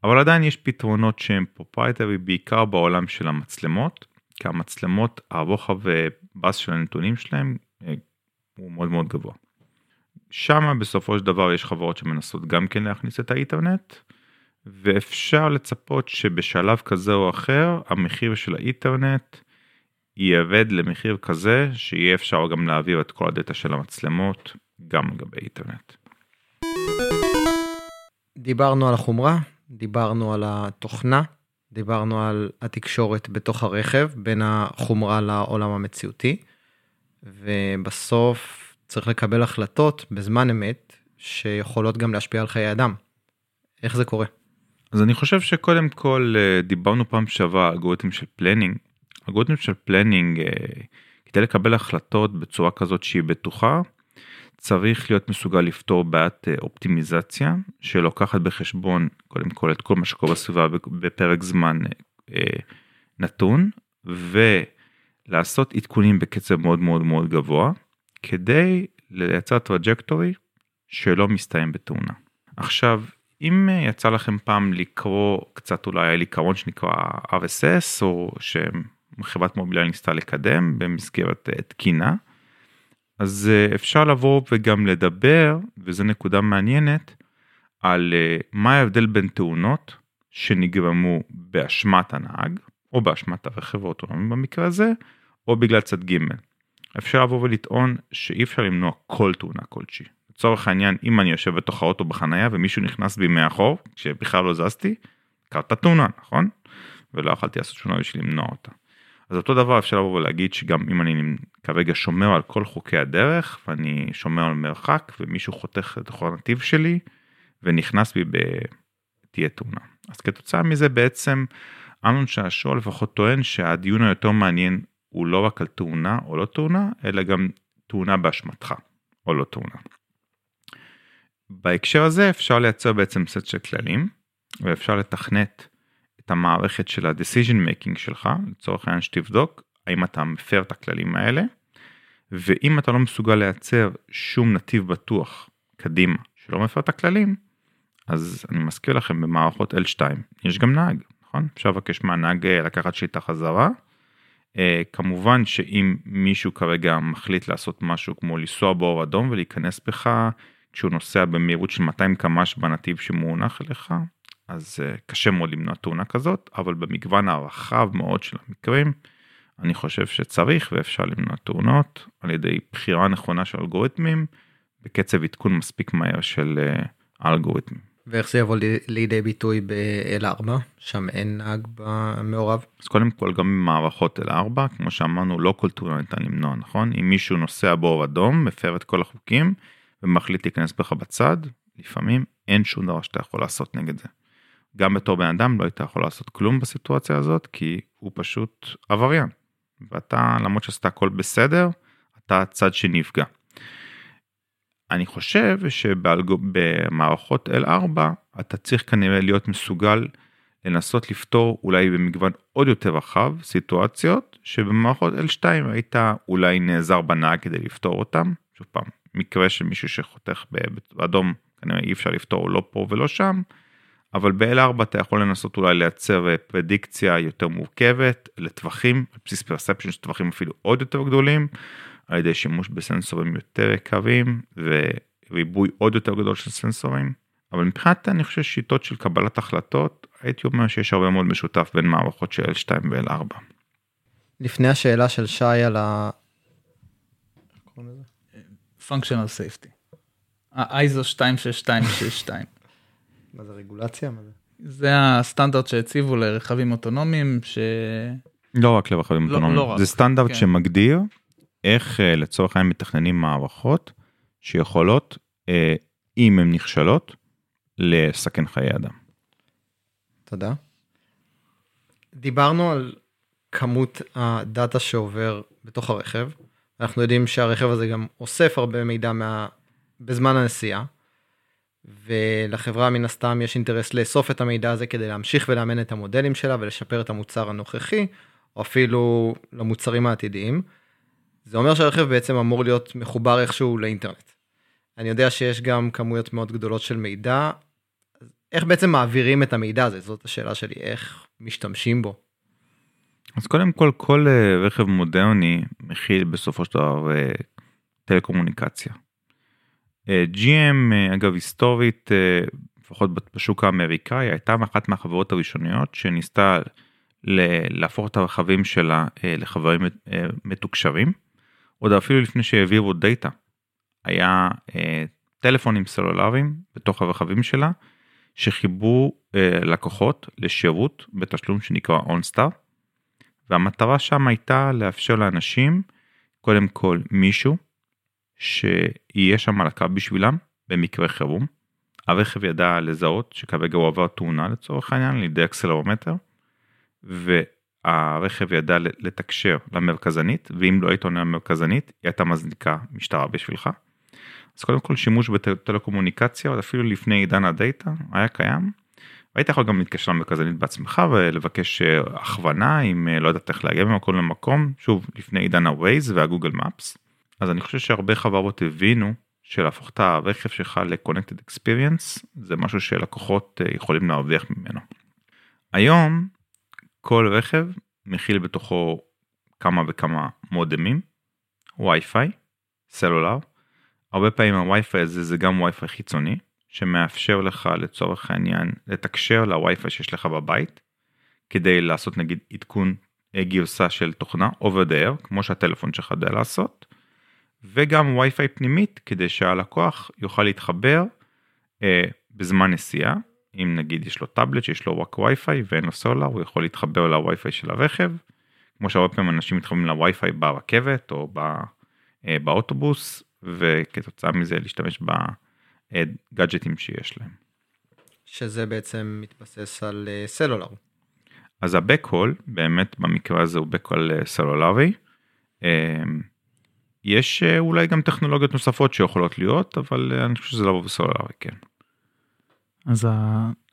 אבל עדיין יש פתרונות שהם proprietary בעיקר בעולם של המצלמות, כי המצלמות הרוחב פס של הנתונים שלהם אה, הוא מאוד מאוד גבוה. שם בסופו של דבר יש חברות שמנסות גם כן להכניס את האינטרנט ואפשר לצפות שבשלב כזה או אחר המחיר של האינטרנט יאבד למחיר כזה שיהיה אפשר גם להעביר את כל הדאטה של המצלמות גם לגבי אינטרנט. דיברנו על החומרה, דיברנו על התוכנה, דיברנו על התקשורת בתוך הרכב בין החומרה לעולם המציאותי, ובסוף צריך לקבל החלטות בזמן אמת שיכולות גם להשפיע על חיי אדם. איך זה קורה? אז אני חושב שקודם כל אה, דיברנו פעם שעברה על אלגוריתם של planning. אלגוריתם של planning אה, כדי לקבל החלטות בצורה כזאת שהיא בטוחה צריך להיות מסוגל לפתור בעיית אה, אופטימיזציה שלוקחת בחשבון קודם כל את כל מה שקורה בסביבה בפרק זמן נתון ולעשות עדכונים בקצב מאוד מאוד מאוד גבוה כדי לייצר trajectory שלא מסתיים בתאונה. עכשיו אם אה, יצא לכם פעם לקרוא קצת אולי על עיקרון שנקרא RSS או שחברת מוביליה ניסתה לקדם במסגרת תקינה. אז אה, אפשר לבוא וגם לדבר, וזו נקודה מעניינת, על אה, מה ההבדל בין תאונות שנגרמו באשמת הנהג, או באשמת הרכב האוטונומי במקרה הזה, או בגלל צד ג'. אפשר לבוא ולטעון שאי אפשר למנוע כל תאונה כלשהי. לצורך העניין, אם אני יושב בתוך האוטו בחנייה ומישהו נכנס בי מאחור, שבכלל לא זזתי, קרתה תאונה, נכון? ולא יכלתי לעשות שום דבר בשביל למנוע אותה. אז אותו דבר אפשר לבוא ולהגיד שגם אם אני כרגע שומר על כל חוקי הדרך ואני שומר על מרחק ומישהו חותך את הנתיב שלי ונכנס בי בתהיה תאונה. אז כתוצאה מזה בעצם אמנון שעשוע לפחות טוען שהדיון היותר מעניין הוא לא רק על תאונה או לא תאונה אלא גם תאונה באשמתך או לא תאונה. בהקשר הזה אפשר לייצר בעצם סט של כללים ואפשר לתכנת את המערכת של ה-decision making שלך, לצורך העניין שתבדוק האם אתה מפר את הכללים האלה, ואם אתה לא מסוגל לייצר שום נתיב בטוח קדימה שלא מפר את הכללים, אז אני מזכיר לכם במערכות L2 יש גם נהג, נכון? אפשר לבקש מהנהג אה, לקחת שיטה חזרה. Uh, כמובן שאם מישהו כרגע מחליט לעשות משהו כמו לנסוע באור אדום ולהיכנס בך כשהוא נוסע במהירות של 200 קמ"ש בנתיב שמונח אליך, אז uh, קשה מאוד למנוע תאונה כזאת, אבל במגוון הרחב מאוד של המקרים, אני חושב שצריך ואפשר למנוע תאונות על ידי בחירה נכונה של אלגוריתמים, בקצב עדכון מספיק מהר של uh, האלגוריתמים. ואיך זה יבוא לידי ביטוי ב-L4, שם אין נהג במעורב? אז קודם כל גם במערכות L4, כמו שאמרנו, לא כל תאונה ניתן למנוע, נכון? אם מישהו נוסע באור אדום, מפר את כל החוקים, ומחליט להיכנס בך בצד, לפעמים אין שום דבר שאתה יכול לעשות נגד זה. גם בתור בן אדם לא היית יכול לעשות כלום בסיטואציה הזאת כי הוא פשוט עבריין. ואתה למרות שעשית הכל בסדר אתה הצד שנפגע. אני חושב שבמערכות L4 אתה צריך כנראה להיות מסוגל לנסות לפתור אולי במגוון עוד יותר רחב סיטואציות שבמערכות L2 היית אולי נעזר בנהג כדי לפתור אותם. שוב פעם מקרה של מישהו שחותך באדום כנראה אי אפשר לפתור לא פה ולא שם. אבל ב-L4 אתה יכול לנסות אולי לייצר אה, פרדיקציה יותר מורכבת לטווחים, על בסיס פרספשן של טווחים אפילו עוד יותר גדולים, על ידי שימוש בסנסורים יותר יקרים וריבוי עוד יותר גדול של סנסורים. אבל מבחינת אני חושב שיטות של קבלת החלטות, הייתי אומר שיש הרבה מאוד משותף בין מערכות של L2 ו-L4. לפני השאלה של שי על ה... functional safety. ה-ISO 26262. מה זה רגולציה? מה זה? זה הסטנדרט שהציבו לרכבים אוטונומיים ש... לא רק לרכבים לא, אוטונומיים, לא זה סטנדרט כן. שמגדיר איך אה, לצורך העניין מתכננים מערכות שיכולות, אה, אם הן נכשלות, לסכן חיי אדם. תודה. דיברנו על כמות הדאטה שעובר בתוך הרכב. אנחנו יודעים שהרכב הזה גם אוסף הרבה מידע מה... בזמן הנסיעה. ולחברה מן הסתם יש אינטרס לאסוף את המידע הזה כדי להמשיך ולאמן את המודלים שלה ולשפר את המוצר הנוכחי, או אפילו למוצרים העתידיים. זה אומר שהרכב בעצם אמור להיות מחובר איכשהו לאינטרנט. אני יודע שיש גם כמויות מאוד גדולות של מידע. איך בעצם מעבירים את המידע הזה? זאת השאלה שלי, איך משתמשים בו? אז קודם כל, כל אה, רכב מודרני מכיל בסופו של דבר אה, טלקומוניקציה. אה, GM אגב היסטורית לפחות בשוק האמריקאי הייתה אחת מהחברות הראשוניות שניסתה להפוך את הרכבים שלה לחברים מתוקשרים עוד אפילו לפני שהעבירו דאטה היה טלפונים סלולריים בתוך הרכבים שלה שחיברו לקוחות לשירות בתשלום שנקרא OnStar והמטרה שם הייתה לאפשר לאנשים קודם כל מישהו שיהיה שם על הקו בשבילם במקרה חירום. הרכב ידע לזהות שכרגע הוא עבר תאונה לצורך העניין על ידי אקסלרומטר והרכב ידע לתקשר למרכזנית ואם לא היית עונה למרכזנית היא הייתה מזניקה משטרה בשבילך. אז קודם כל שימוש בטלקומוניקציה אפילו לפני עידן הדאטה היה קיים היית יכול גם להתקשר למרכזנית בעצמך ולבקש אה, הכוונה אם אה, לא יודעת איך להגיע ממקום למקום שוב לפני עידן הווייז והגוגל מפס אז אני חושב שהרבה חברות הבינו שלהפוך את הרכב שלך ל-connected experience זה משהו שלקוחות אה, יכולים להרוויח ממנו. היום כל רכב מכיל בתוכו כמה וכמה מודמים וי-פיי סלולר. הרבה פעמים הווי-פיי הזה זה גם וי-פיי חיצוני שמאפשר לך לצורך העניין לתקשר לווי-פיי שיש לך בבית כדי לעשות נגיד עדכון אה, גרסה של תוכנה over the air כמו שהטלפון שלך יודע לעשות וגם וי-פיי פנימית כדי שהלקוח יוכל להתחבר אה, בזמן נסיעה אם נגיד יש לו טאבלט שיש לו רק וי-פיי ואין לו סולר הוא יכול להתחבר לווי-פיי של הרכב כמו שהרבה פעמים אנשים מתחברים לווי-פיי ברכבת או בא, אה, באוטובוס וכתוצאה מזה להשתמש ב... גאדג'טים שיש להם. שזה בעצם מתבסס על אה, סלולר. אז ה-Backhaul באמת במקרה הזה הוא Backhaul אה, סלולרי. אה, יש אולי גם טכנולוגיות נוספות שיכולות להיות אבל אני חושב שזה לא בסלולרי כן. אז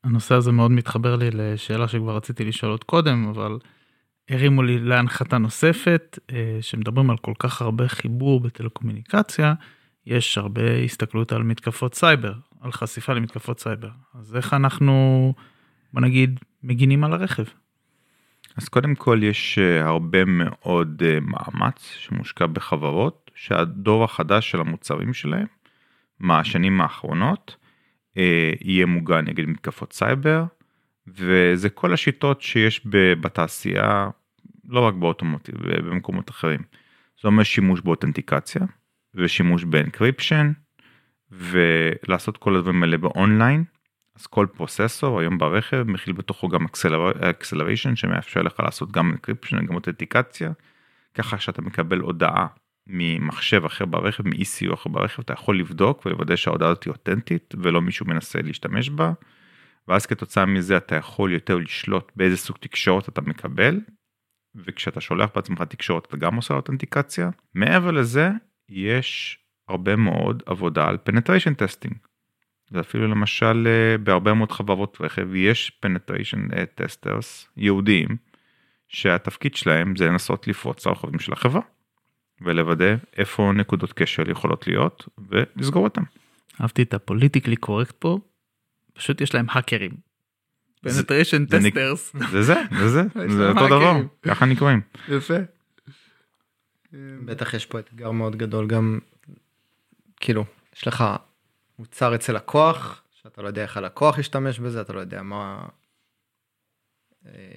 הנושא הזה מאוד מתחבר לי לשאלה שכבר רציתי לשאול עוד קודם אבל הרימו לי להנחתה נוספת שמדברים על כל כך הרבה חיבור וטלקומוניקציה יש הרבה הסתכלות על מתקפות סייבר, על חשיפה למתקפות סייבר. אז איך אנחנו, בוא נגיד, מגינים על הרכב? אז קודם כל יש אה, הרבה מאוד אה, מאמץ שמושקע בחברות שהדור החדש של המוצרים שלהם מהשנים האחרונות אה, יהיה מוגן נגד מתקפות סייבר וזה כל השיטות שיש בתעשייה לא רק ב automotive במקומות אחרים. זה אומר שימוש באותנטיקציה ושימוש ב encryption ולעשות כל הדברים האלה באונליין. אז כל פרוססור היום ברכב מכיל בתוכו גם acceleration שמאפשר לך לעשות גם encryption גם אותנטיקציה. ככה שאתה מקבל הודעה ממחשב אחר ברכב מ-ECU אחר ברכב אתה יכול לבדוק ולוודא שההודעה הזאת היא אותנטית ולא מישהו מנסה להשתמש בה. ואז כתוצאה מזה אתה יכול יותר לשלוט באיזה סוג תקשורת אתה מקבל. וכשאתה שולח בעצמך תקשורת אתה גם עושה אותנטיקציה. מעבר לזה יש הרבה מאוד עבודה על penetration testing. ואפילו למשל אה, בהרבה מאוד חברות רכב יש אה, testers יהודיים שהתפקיד שלהם זה לנסות לפרוץ לרכבים של החברה ולוודא איפה נקודות כשל יכולות להיות ולסגור אותם. אהבתי את הפוליטיקלי קורקט פה פשוט יש להם האקרים. penetration testers. זה זה זה זה *laughs* זה אותו דבר ככה נקראים. יפה. בטח יש פה אתגר מאוד גדול גם כאילו יש לך מוצר אצל לקוח שאתה לא יודע איך הלקוח ישתמש בזה אתה לא יודע מה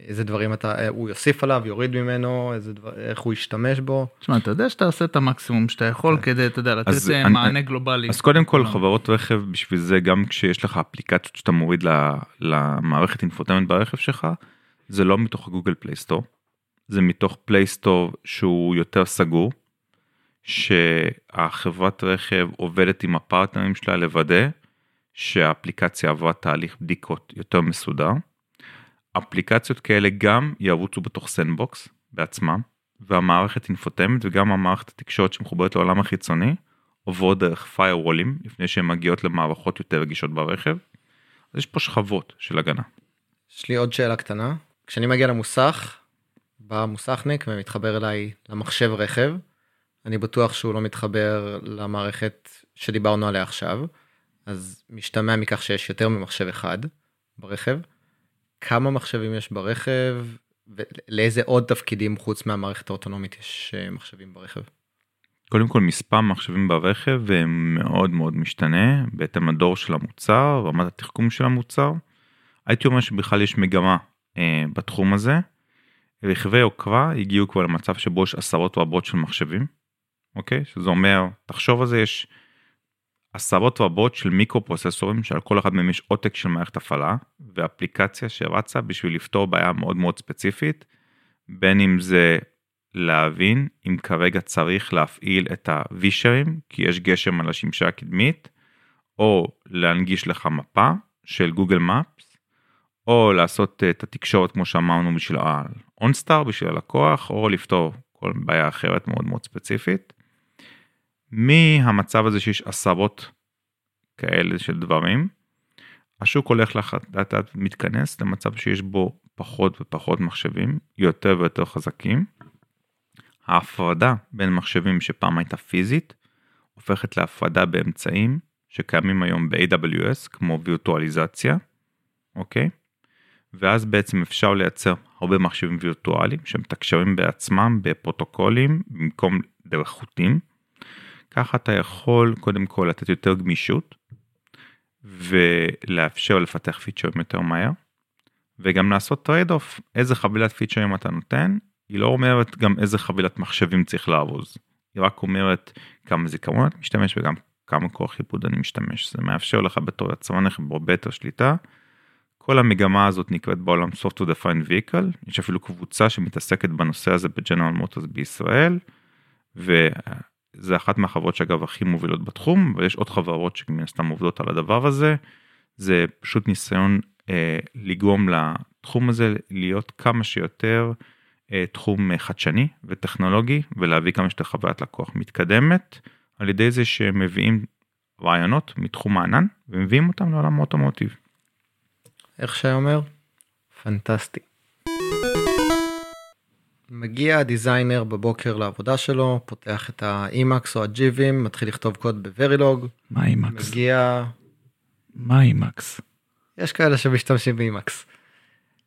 איזה דברים אתה הוא יוסיף עליו יוריד ממנו איזה דבר איך הוא ישתמש בו. תשמע אתה יודע שאתה עושה את המקסימום שאתה יכול כן. כדי אתה יודע לתת אה, מענה גלובלי. אז קודם כל חברות רכב בשביל זה גם כשיש לך אפליקציות שאתה מוריד למערכת infotainment ברכב שלך זה לא מתוך ה Google Play Store זה מתוך Play Store שהוא יותר סגור, שהחברת רכב עובדת עם הפרטנרים שלה לוודא שהאפליקציה עברה תהליך בדיקות יותר מסודר. אפליקציות כאלה גם ירוצו בתוך sandbox בעצמם, והמערכת אינפוטמנט וגם המערכת התקשורת שמחוברת לעולם החיצוני עוברות דרך firewallים לפני שהן מגיעות למערכות יותר רגישות ברכב. אז יש פה שכבות של הגנה. יש לי עוד שאלה קטנה. כשאני מגיע למוסך, בא מוסכניק ומתחבר אליי למחשב רכב, אני בטוח שהוא לא מתחבר למערכת שדיברנו עליה עכשיו, אז משתמע מכך שיש יותר ממחשב אחד ברכב. כמה מחשבים יש ברכב, ולאיזה עוד תפקידים חוץ מהמערכת האוטונומית יש אה, מחשבים ברכב? קודם כל מספר מחשבים ברכב מאוד מאוד משתנה בהתאם לדור של המוצר, רמת התחכום של המוצר. הייתי אומר שבכלל יש מגמה אה, בתחום הזה. רכבי יוקרה הגיעו כבר למצב שבו יש עשרות רבות של מחשבים, אוקיי? שזה אומר, תחשוב על זה, יש עשרות רבות של מיקרו פרוססורים שעל כל אחד מהם יש עותק של מערכת הפעלה ואפליקציה שרצה בשביל לפתור בעיה מאוד מאוד ספציפית, בין אם זה להבין אם כרגע צריך להפעיל את הווישרים כי יש גשם על השמשה הקדמית, או להנגיש לך מפה של גוגל מפס, או לעשות את התקשורת כמו שאמרנו בשביל ה-OnStar בשביל הלקוח, או לפתור כל בעיה אחרת מאוד מאוד ספציפית. מהמצב הזה שיש עשרות כאלה של דברים, השוק הולך לאט לאט מתכנס למצב שיש בו פחות ופחות מחשבים, יותר ויותר חזקים. ההפרדה בין מחשבים שפעם הייתה פיזית, הופכת להפרדה באמצעים שקיימים היום ב-AWS כמו וירטואליזציה, אוקיי? ואז בעצם אפשר לייצר הרבה מחשבים וירטואליים שמתקשרים בעצמם בפרוטוקולים במקום דרך חוטים. ככה אתה יכול קודם כל לתת יותר גמישות ולאפשר לפתח פיצ'רים יותר מהר וגם לעשות trade-off איזה חבילת פיצ'רים אתה נותן היא לא אומרת גם איזה חבילת מחשבים צריך לארוז היא רק אומרת כמה זיכרון אתה משתמש וגם כמה כוח עיבוד אני משתמש זה מאפשר לך בתור יצרן הרבה יותר שליטה. כל המגמה הזאת נקראת בעולם software defined vehicle יש אפילו קבוצה שמתעסקת בנושא הזה ב General Motors בישראל. זה אחת מהחברות שאגב הכי מובילות בתחום אבל יש עוד חברות שמן הסתם עובדות על הדבר הזה. זה פשוט ניסיון אה, לגרום לתחום הזה להיות כמה שיותר אה, תחום אה, חדשני וטכנולוגי ולהביא כמה שיותר חוויית לקוח מתקדמת על ידי זה שמביאים רעיונות מתחום הענן ומביאים אותם לעולם האוטומוטיב. איך שאומר? פנטסטי. מגיע ה designer בבוקר לעבודה שלו, פותח את ה Emacs או ה gvim, מתחיל לכתוב קוד ב Verilog. מה Emacs? מגיע... מה Emacs? יש כאלה שמשתמשים ב Emacs.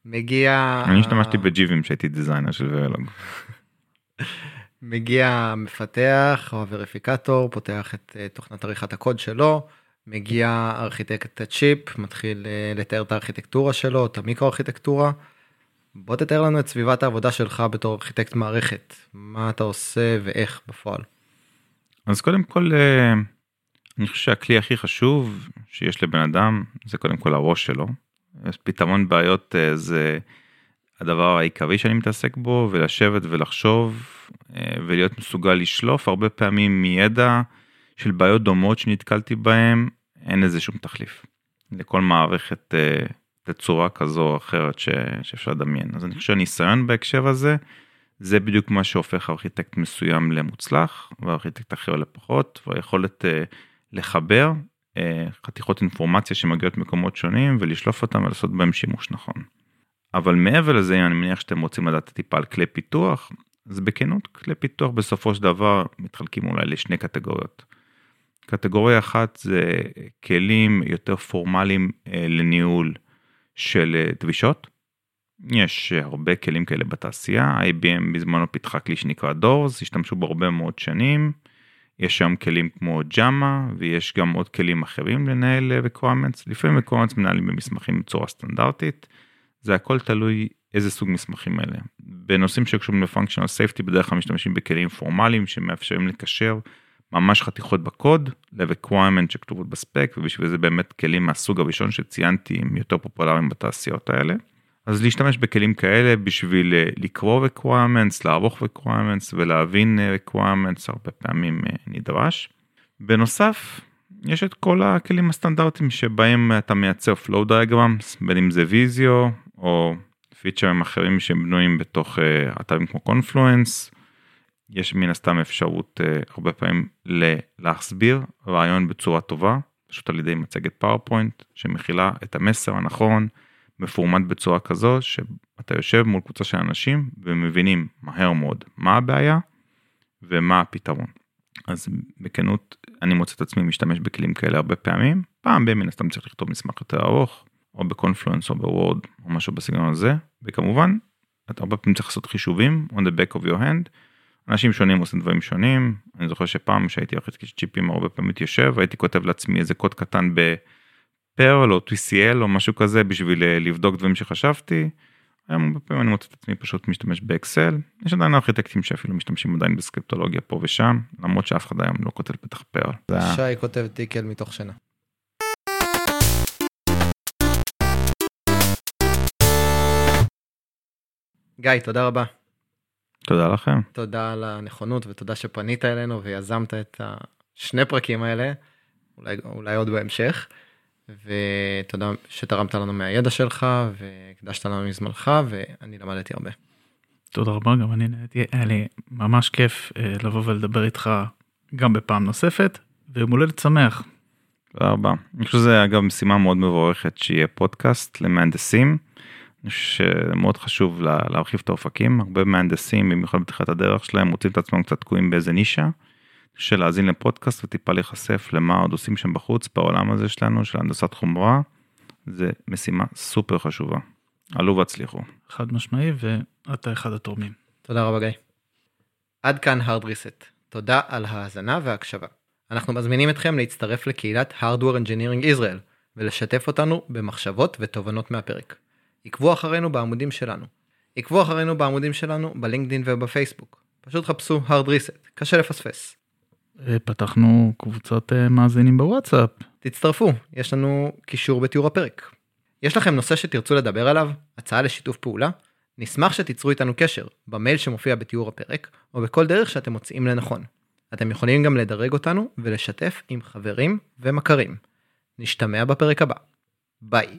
מגיע... אני השתמשתי ב gvim שהייתי designer של Verilog. *laughs* מגיע המפתח או הווריפיקטור, פותח את אה, תוכנת עריכת הקוד שלו, מגיע ארכיטקט הצ'יפ, מתחיל אה, לתאר את הארכיטקטורה שלו, את המיקרו ארכיטקטורה. בוא תתאר לנו את סביבת העבודה שלך בתור ארכיטקט מערכת, מה אתה עושה ואיך בפועל. אז קודם כל אה, אני חושב שהכלי הכי חשוב שיש לבן אדם זה קודם כל הראש שלו. פתרון בעיות אה, זה הדבר העיקרי שאני מתעסק בו ולשבת ולחשוב אה, ולהיות מסוגל לשלוף הרבה פעמים מידע של בעיות דומות שנתקלתי בהם אין לזה שום תחליף. לכל מערכת תצורה כזו או אחרת ש, שאפשר לדמיין. אז אני חושב שהניסיון בהקשר הזה, זה בדיוק מה שהופך ארכיטקט מסוים למוצלח וארכיטקט אחר לפחות, והיכולת uh, לחבר uh, חתיכות אינפורמציה שמגיעות ממקומות שונים ולשלוף אותם ולעשות בהם שימוש נכון. אבל מעבר לזה, אני מניח שאתם רוצים לדעת טיפה על כלי פיתוח, אז בכנות, כלי פיתוח בסופו של דבר מתחלקים אולי לשני קטגוריות. קטגוריה אחת זה כלים יותר פורמליים אה, לניהול של אה, דבישות. יש הרבה כלים כאלה בתעשייה, IBM בזמנו פיתחה כלי שנקרא דורס, השתמשו בו הרבה מאוד שנים. יש שם כלים כמו ג'אמה ויש גם עוד כלים אחרים לנהל אה, requirements, לפעמים requirements מנהלים במסמכים בצורה סטנדרטית. זה הכל תלוי איזה סוג מסמכים אלה. בנושאים שקשורים לפונקשיונל סייפטי בדרך כלל משתמשים בכלים פורמליים שמאפשרים לקשר ממש חתיכות בקוד ל-requirement שכתובות בספק ובשביל זה באמת כלים מהסוג הראשון שציינתי הם יותר פופולריים בתעשיות האלה. אז להשתמש בכלים כאלה בשביל אה, לקרוא requirements, לערוך requirements ולהבין אה, requirements הרבה פעמים אה, נדרש. בנוסף יש את כל הכלים הסטנדרטיים שבהם אתה מייצר flow diagrams בין אם זה ויזיו או פיצ'רים אחרים שהם בנויים בתוך אתרים כמו Confluence. יש מן הסתם אפשרות uh, הרבה פעמים להסביר רעיון בצורה טובה, פשוט על ידי מצגת PowerPoint שמכילה את המסר הנכון, מפורמט בצורה כזו שאתה יושב מול קבוצה של אנשים ומבינים מהר מאוד מה הבעיה ומה הפתרון. אז בכנות אני מוצא את עצמי משתמש בכלים כאלה הרבה פעמים, פעם מן הסתם צריך לכתוב מסמך יותר ארוך, או בקונפלואנס או בוורד או משהו בסגנון הזה, וכמובן אתה הרבה פעמים צריך לעשות חישובים on the back of your hand. אנשים שונים עושים דברים שונים, אני זוכר שפעם שהייתי הולך צ'יפים הרבה פעמים מתיישב, הייתי כותב לעצמי איזה קוד קטן בפרל או TCL או משהו כזה בשביל אה, לבדוק דברים שחשבתי. היום הרבה פעמים אני מוצא את עצמי פשוט משתמש באקסל, יש עדיין ארכיטקטים שאפילו משתמשים עדיין בסקריפטולוגיה פה ושם, למרות שאף אחד היום לא כותב בטח פרל. שי כותב טיקל מתוך שינה. גיא, תודה רבה. תודה לכם. תודה על הנכונות ותודה שפנית אלינו ויזמת את השני פרקים האלה, אולי, אולי עוד בהמשך. ותודה שתרמת לנו מהידע שלך והקדשת לנו מזמנך ואני למדתי הרבה. תודה רבה גם אני נהניתי היה לי ממש כיף אה, לבוא ולדבר איתך גם בפעם נוספת ויום הולדת שמח. תודה רבה. אני חושב שזה אגב משימה מאוד מבורכת שיהיה פודקאסט למהנדסים. אני חושב שמאוד חשוב להרחיב את האופקים הרבה מהנדסים במיוחד בתחילת הדרך שלהם מוצאים את עצמם קצת תקועים באיזה נישה. של להאזין לפודקאסט וטיפה להיחשף למה עוד עושים שם בחוץ בעולם הזה שלנו של הנדסת חומרה. זה משימה סופר חשובה. עלו והצליחו. חד משמעי ואתה אחד התורמים. תודה רבה גיא. עד כאן hard reset. תודה על ההאזנה וההקשבה. אנחנו מזמינים אתכם להצטרף לקהילת Hardware Engineering Israel ולשתף אותנו במחשבות ותובנות מהפרק. עקבו אחרינו בעמודים שלנו. עקבו אחרינו בעמודים שלנו בלינקדאין ובפייסבוק. פשוט חפשו hard reset, קשה לפספס. אה, פתחנו קבוצות אה, מאזינים בוואטסאפ. תצטרפו, יש לנו קישור בתיאור הפרק. יש לכם נושא שתרצו לדבר עליו? הצעה לשיתוף פעולה? נשמח שתיצרו איתנו קשר, במייל שמופיע בתיאור הפרק, או בכל דרך שאתם מוצאים לנכון. אתם יכולים גם לדרג אותנו ולשתף עם חברים ומכרים. נשתמע בפרק הבא. ביי.